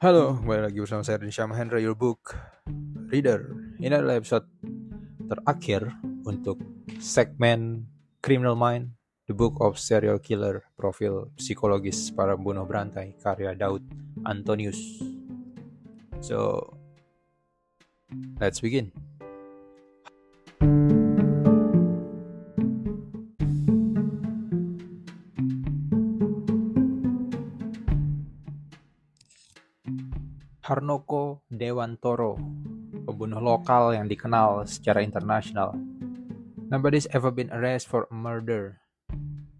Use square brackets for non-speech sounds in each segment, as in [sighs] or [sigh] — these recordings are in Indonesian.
Halo, kembali lagi bersama saya Rinsya Mahendra, your book reader. Ini adalah episode terakhir untuk segmen Criminal Mind, the book of serial killer, profil psikologis para pembunuh berantai, karya Daud Antonius. So, let's begin. Harnoko Dewantoro, pembunuh lokal yang dikenal secara internasional. Nobody's ever been arrested for murder.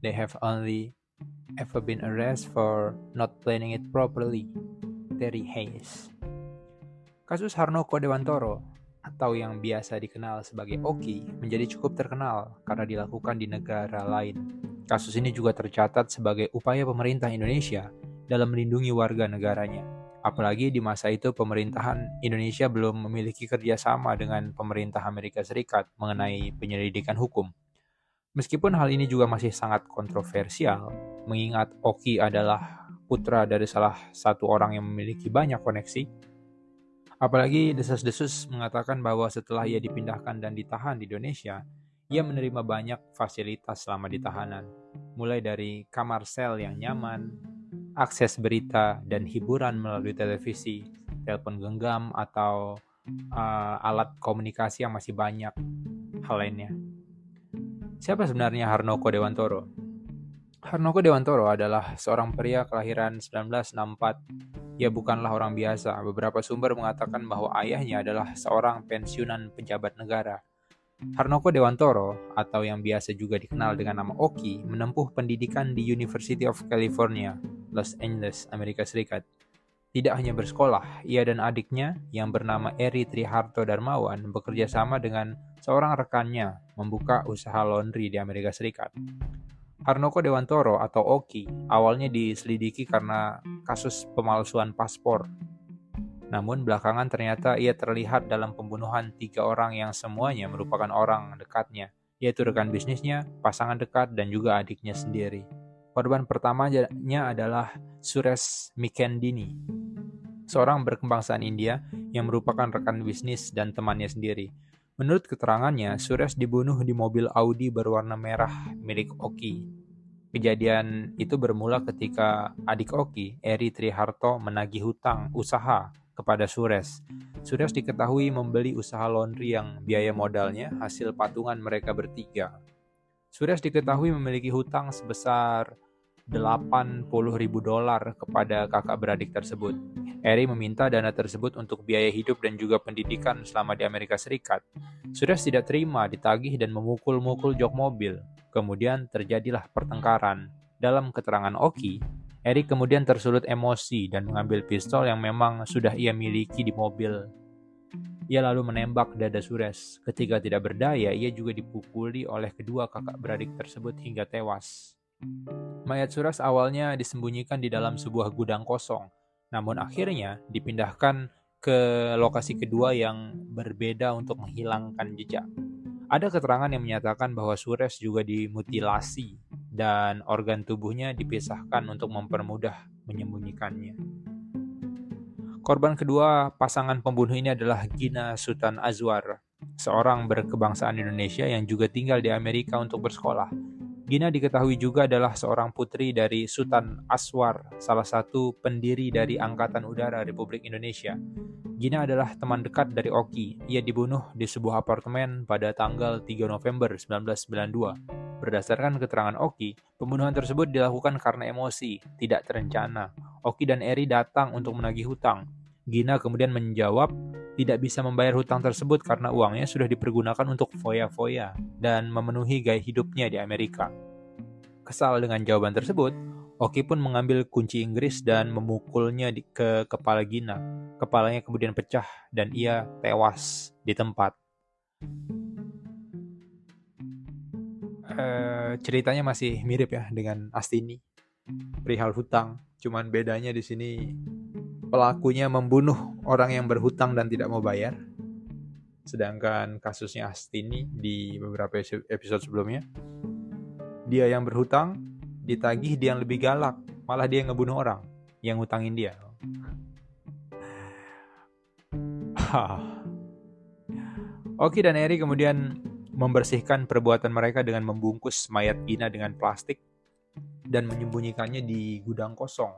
They have only ever been arrested for not planning it properly. Terry Hayes. Kasus Harnoko Dewantoro atau yang biasa dikenal sebagai Oki menjadi cukup terkenal karena dilakukan di negara lain. Kasus ini juga tercatat sebagai upaya pemerintah Indonesia dalam melindungi warga negaranya. Apalagi di masa itu pemerintahan Indonesia belum memiliki kerjasama dengan pemerintah Amerika Serikat mengenai penyelidikan hukum. Meskipun hal ini juga masih sangat kontroversial, mengingat Oki adalah putra dari salah satu orang yang memiliki banyak koneksi, apalagi desas-desus mengatakan bahwa setelah ia dipindahkan dan ditahan di Indonesia, ia menerima banyak fasilitas selama di tahanan, mulai dari kamar sel yang nyaman, akses berita dan hiburan melalui televisi, telepon genggam, atau uh, alat komunikasi yang masih banyak hal lainnya. Siapa sebenarnya Harnoko Dewantoro? Harnoko Dewantoro adalah seorang pria kelahiran 1964. Ia bukanlah orang biasa. Beberapa sumber mengatakan bahwa ayahnya adalah seorang pensiunan pejabat negara. Harnoko Dewantoro, atau yang biasa juga dikenal dengan nama Oki, menempuh pendidikan di University of California, Los Angeles, Amerika Serikat. Tidak hanya bersekolah, ia dan adiknya yang bernama Eri Triharto Darmawan bekerja sama dengan seorang rekannya membuka usaha laundry di Amerika Serikat. Harnoko Dewantoro atau Oki awalnya diselidiki karena kasus pemalsuan paspor namun belakangan ternyata ia terlihat dalam pembunuhan tiga orang yang semuanya merupakan orang dekatnya, yaitu rekan bisnisnya, pasangan dekat, dan juga adiknya sendiri. Korban pertamanya adalah Suresh Mikendini, seorang berkebangsaan India yang merupakan rekan bisnis dan temannya sendiri. Menurut keterangannya, Suresh dibunuh di mobil Audi berwarna merah milik Oki. Kejadian itu bermula ketika adik Oki, Eri Triharto, menagih hutang usaha kepada Sures. Sures diketahui membeli usaha laundry yang biaya modalnya hasil patungan mereka bertiga. Sures diketahui memiliki hutang sebesar 80 ribu dolar kepada kakak beradik tersebut. Eri meminta dana tersebut untuk biaya hidup dan juga pendidikan selama di Amerika Serikat. Sures tidak terima ditagih dan memukul-mukul jok mobil. Kemudian terjadilah pertengkaran. Dalam keterangan Oki, Eric kemudian tersulut emosi dan mengambil pistol yang memang sudah ia miliki di mobil. Ia lalu menembak dada Sures. Ketika tidak berdaya, ia juga dipukuli oleh kedua kakak beradik tersebut hingga tewas. Mayat Sures awalnya disembunyikan di dalam sebuah gudang kosong, namun akhirnya dipindahkan ke lokasi kedua yang berbeda untuk menghilangkan jejak. Ada keterangan yang menyatakan bahwa Sures juga dimutilasi dan organ tubuhnya dipisahkan untuk mempermudah menyembunyikannya. Korban kedua pasangan pembunuh ini adalah Gina Sultan Azwar, seorang berkebangsaan Indonesia yang juga tinggal di Amerika untuk bersekolah. Gina diketahui juga adalah seorang putri dari Sultan Aswar, salah satu pendiri dari Angkatan Udara Republik Indonesia. Gina adalah teman dekat dari Oki. Ia dibunuh di sebuah apartemen pada tanggal 3 November 1992. Berdasarkan keterangan Oki, pembunuhan tersebut dilakukan karena emosi, tidak terencana. Oki dan Eri datang untuk menagih hutang. Gina kemudian menjawab tidak bisa membayar hutang tersebut karena uangnya sudah dipergunakan untuk foya-foya dan memenuhi gaya hidupnya di Amerika. Kesal dengan jawaban tersebut, Oki pun mengambil kunci Inggris dan memukulnya di, ke kepala Gina. Kepalanya kemudian pecah dan ia tewas di tempat. Eh, ceritanya masih mirip ya dengan Astini perihal hutang. Cuman bedanya di sini pelakunya membunuh orang yang berhutang dan tidak mau bayar. Sedangkan kasusnya Astini di beberapa episode sebelumnya, dia yang berhutang ditagih dia yang lebih galak, malah dia yang ngebunuh orang yang ngutangin dia. [sighs] Oki dan Eri kemudian membersihkan perbuatan mereka dengan membungkus mayat Gina dengan plastik dan menyembunyikannya di gudang kosong.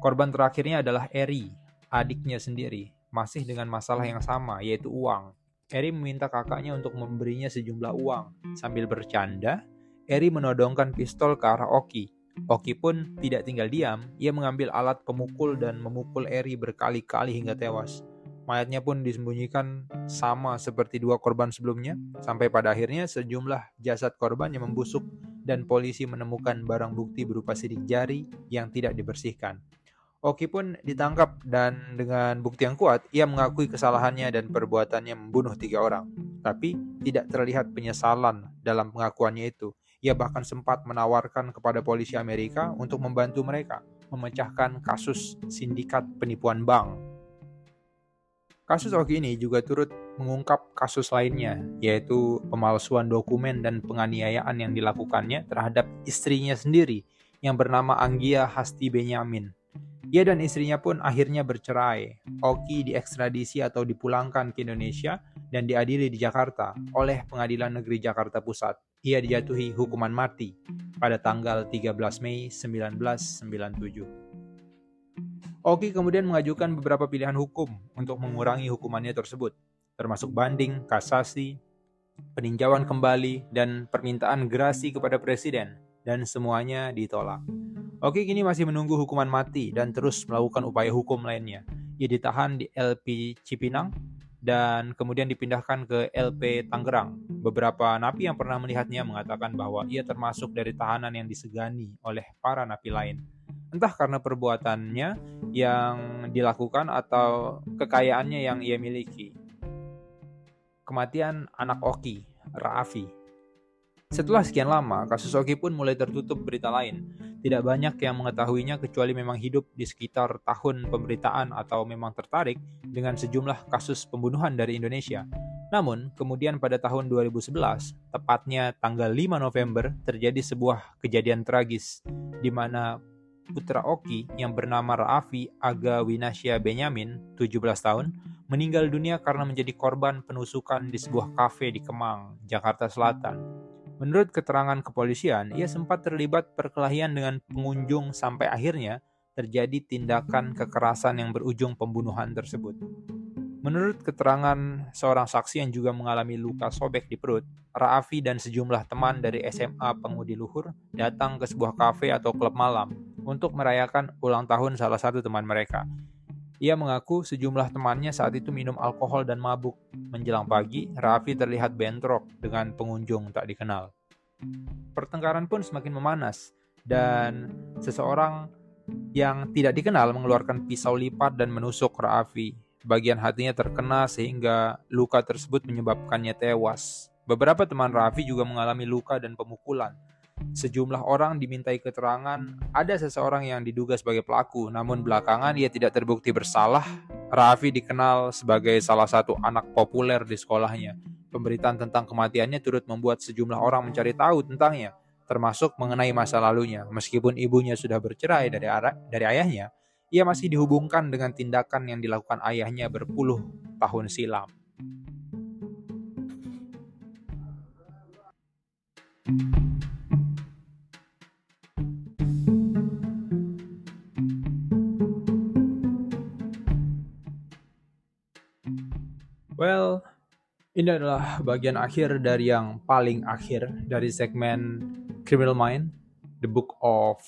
Korban terakhirnya adalah Eri, adiknya sendiri, masih dengan masalah yang sama, yaitu uang. Eri meminta kakaknya untuk memberinya sejumlah uang. Sambil bercanda, Eri menodongkan pistol ke arah Oki. Oki pun tidak tinggal diam, ia mengambil alat pemukul dan memukul Eri berkali-kali hingga tewas. Mayatnya pun disembunyikan sama seperti dua korban sebelumnya, sampai pada akhirnya sejumlah jasad korban yang membusuk dan polisi menemukan barang bukti berupa sidik jari yang tidak dibersihkan. Oki pun ditangkap dan dengan bukti yang kuat, ia mengakui kesalahannya dan perbuatannya membunuh tiga orang. Tapi tidak terlihat penyesalan dalam pengakuannya itu. Ia bahkan sempat menawarkan kepada polisi Amerika untuk membantu mereka memecahkan kasus sindikat penipuan bank Kasus Oki ini juga turut mengungkap kasus lainnya, yaitu pemalsuan dokumen dan penganiayaan yang dilakukannya terhadap istrinya sendiri yang bernama Anggia Hasti Benyamin. Ia dan istrinya pun akhirnya bercerai. Oki diekstradisi atau dipulangkan ke Indonesia dan diadili di Jakarta oleh Pengadilan Negeri Jakarta Pusat. Ia dijatuhi hukuman mati pada tanggal 13 Mei 1997. Oki kemudian mengajukan beberapa pilihan hukum untuk mengurangi hukumannya tersebut, termasuk banding, kasasi, peninjauan kembali, dan permintaan gerasi kepada presiden, dan semuanya ditolak. Oki kini masih menunggu hukuman mati dan terus melakukan upaya hukum lainnya. Ia ditahan di LP Cipinang dan kemudian dipindahkan ke LP Tangerang. Beberapa napi yang pernah melihatnya mengatakan bahwa ia termasuk dari tahanan yang disegani oleh para napi lain entah karena perbuatannya yang dilakukan atau kekayaannya yang ia miliki. Kematian anak Oki, Raafi. Setelah sekian lama, kasus Oki pun mulai tertutup berita lain. Tidak banyak yang mengetahuinya kecuali memang hidup di sekitar tahun pemberitaan atau memang tertarik dengan sejumlah kasus pembunuhan dari Indonesia. Namun, kemudian pada tahun 2011, tepatnya tanggal 5 November, terjadi sebuah kejadian tragis di mana putra Oki yang bernama Raafi Aga Winasya Benyamin, 17 tahun, meninggal dunia karena menjadi korban penusukan di sebuah kafe di Kemang, Jakarta Selatan. Menurut keterangan kepolisian, ia sempat terlibat perkelahian dengan pengunjung sampai akhirnya terjadi tindakan kekerasan yang berujung pembunuhan tersebut. Menurut keterangan seorang saksi yang juga mengalami luka sobek di perut, Raafi dan sejumlah teman dari SMA Pengudi Luhur datang ke sebuah kafe atau klub malam untuk merayakan ulang tahun salah satu teman mereka. Ia mengaku sejumlah temannya saat itu minum alkohol dan mabuk. Menjelang pagi, Raffi terlihat bentrok dengan pengunjung tak dikenal. Pertengkaran pun semakin memanas, dan seseorang yang tidak dikenal mengeluarkan pisau lipat dan menusuk Raffi. Bagian hatinya terkena sehingga luka tersebut menyebabkannya tewas. Beberapa teman Raffi juga mengalami luka dan pemukulan, Sejumlah orang dimintai keterangan, ada seseorang yang diduga sebagai pelaku, namun belakangan ia tidak terbukti bersalah. Raffi dikenal sebagai salah satu anak populer di sekolahnya. Pemberitaan tentang kematiannya turut membuat sejumlah orang mencari tahu tentangnya, termasuk mengenai masa lalunya. Meskipun ibunya sudah bercerai dari, dari ayahnya, ia masih dihubungkan dengan tindakan yang dilakukan ayahnya berpuluh tahun silam. thank you ini adalah bagian akhir dari yang paling akhir dari segmen Criminal Mind, The Book of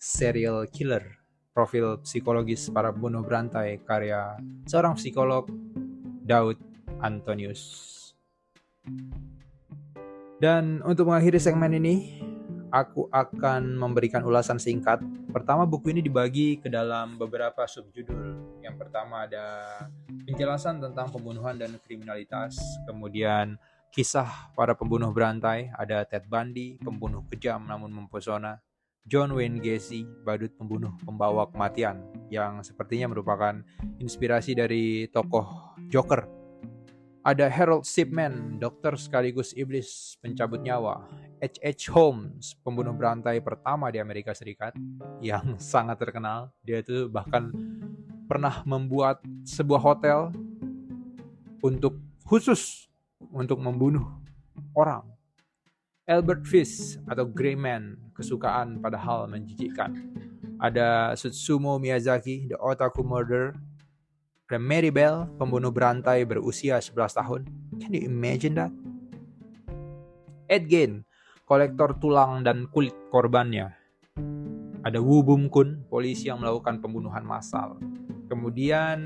Serial Killer, profil psikologis para bunuh berantai karya seorang psikolog Daud Antonius. Dan untuk mengakhiri segmen ini, aku akan memberikan ulasan singkat. Pertama, buku ini dibagi ke dalam beberapa subjudul. Yang pertama ada penjelasan tentang pembunuhan dan kriminalitas, kemudian kisah para pembunuh berantai, ada Ted Bundy, pembunuh kejam namun mempesona, John Wayne Gacy, badut pembunuh pembawa kematian, yang sepertinya merupakan inspirasi dari tokoh Joker ada Harold Shipman, dokter sekaligus iblis pencabut nyawa. H.H. Holmes, pembunuh berantai pertama di Amerika Serikat yang [laughs] sangat terkenal. Dia itu bahkan pernah membuat sebuah hotel untuk khusus untuk membunuh orang. Albert Fish atau Greyman, kesukaan padahal menjijikkan. Ada Sutsumo Miyazaki, The Otaku Murder. Ada Mary Bell, pembunuh berantai berusia 11 tahun. Can you imagine that? Ed Gein, kolektor tulang dan kulit korbannya. Ada Wu Bum Kun, polisi yang melakukan pembunuhan massal. Kemudian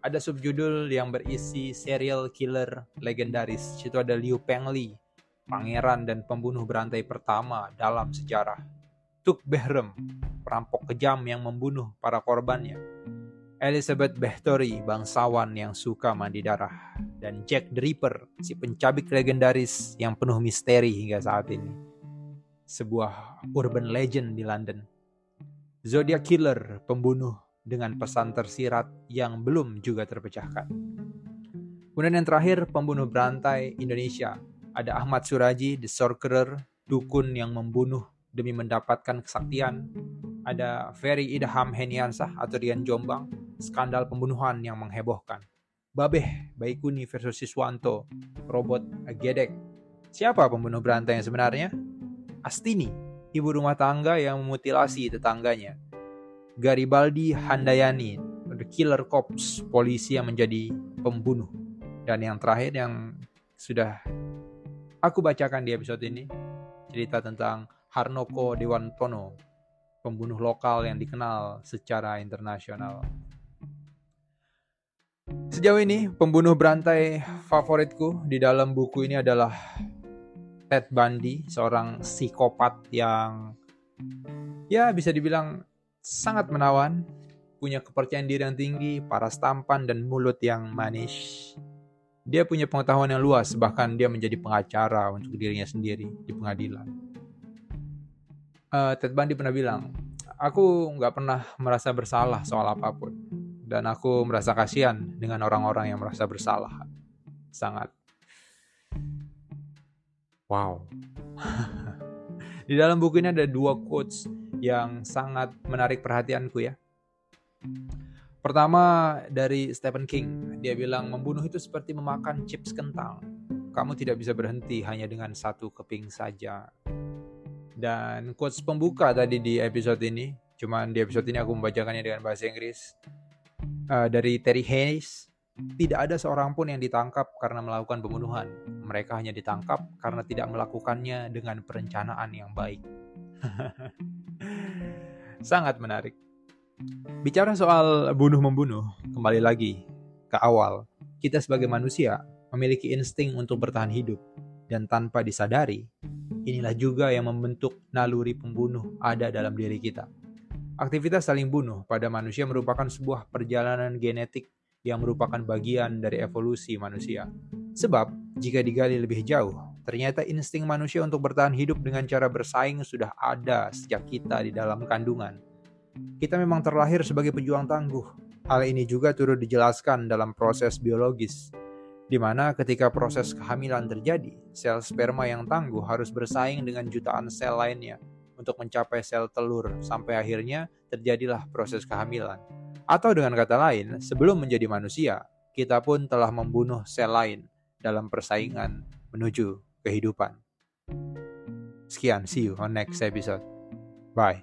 ada subjudul yang berisi serial killer legendaris. Situ ada Liu Pengli, pangeran dan pembunuh berantai pertama dalam sejarah. Tuk Behrem, perampok kejam yang membunuh para korbannya. Elizabeth Behtori, bangsawan yang suka mandi darah. Dan Jack the Ripper, si pencabik legendaris yang penuh misteri hingga saat ini. Sebuah urban legend di London. Zodiac Killer, pembunuh dengan pesan tersirat yang belum juga terpecahkan. Kemudian yang terakhir, pembunuh berantai Indonesia. Ada Ahmad Suraji, The Sorcerer, dukun yang membunuh demi mendapatkan kesaktian. Ada Ferry Idham Heniansah atau Rian Jombang, skandal pembunuhan yang menghebohkan. Babeh, Baikuni versus Siswanto, robot Gedek. Siapa pembunuh berantai yang sebenarnya? Astini, ibu rumah tangga yang memutilasi tetangganya. Garibaldi Handayani, The Killer Cops, polisi yang menjadi pembunuh. Dan yang terakhir yang sudah aku bacakan di episode ini, cerita tentang Harnoko Dewantono, pembunuh lokal yang dikenal secara internasional. Sejauh ini, pembunuh berantai favoritku di dalam buku ini adalah Ted Bundy, seorang psikopat yang ya bisa dibilang sangat menawan, punya kepercayaan diri yang tinggi, paras tampan, dan mulut yang manis. Dia punya pengetahuan yang luas, bahkan dia menjadi pengacara untuk dirinya sendiri di pengadilan. Uh, Ted Bundy pernah bilang, aku nggak pernah merasa bersalah soal apa pun, dan aku merasa kasihan dengan orang-orang yang merasa bersalah. Sangat. Wow. [laughs] di dalam buku ini ada dua quotes yang sangat menarik perhatianku ya. Pertama dari Stephen King, dia bilang membunuh itu seperti memakan chips kentang. Kamu tidak bisa berhenti hanya dengan satu keping saja. Dan quotes pembuka tadi di episode ini, cuman di episode ini aku membacakannya dengan bahasa Inggris. Uh, dari Terry Hayes, tidak ada seorang pun yang ditangkap karena melakukan pembunuhan. Mereka hanya ditangkap karena tidak melakukannya dengan perencanaan yang baik. [laughs] Sangat menarik. Bicara soal bunuh-membunuh, kembali lagi ke awal. Kita sebagai manusia memiliki insting untuk bertahan hidup. Dan tanpa disadari, inilah juga yang membentuk naluri pembunuh ada dalam diri kita. Aktivitas saling bunuh pada manusia merupakan sebuah perjalanan genetik yang merupakan bagian dari evolusi manusia. Sebab, jika digali lebih jauh, Ternyata insting manusia untuk bertahan hidup dengan cara bersaing sudah ada sejak kita di dalam kandungan. Kita memang terlahir sebagai pejuang tangguh. Hal ini juga turut dijelaskan dalam proses biologis, di mana ketika proses kehamilan terjadi, sel sperma yang tangguh harus bersaing dengan jutaan sel lainnya untuk mencapai sel telur sampai akhirnya terjadilah proses kehamilan. Atau dengan kata lain, sebelum menjadi manusia, kita pun telah membunuh sel lain dalam persaingan menuju kehidupan. Sekian, see you on next episode. Bye.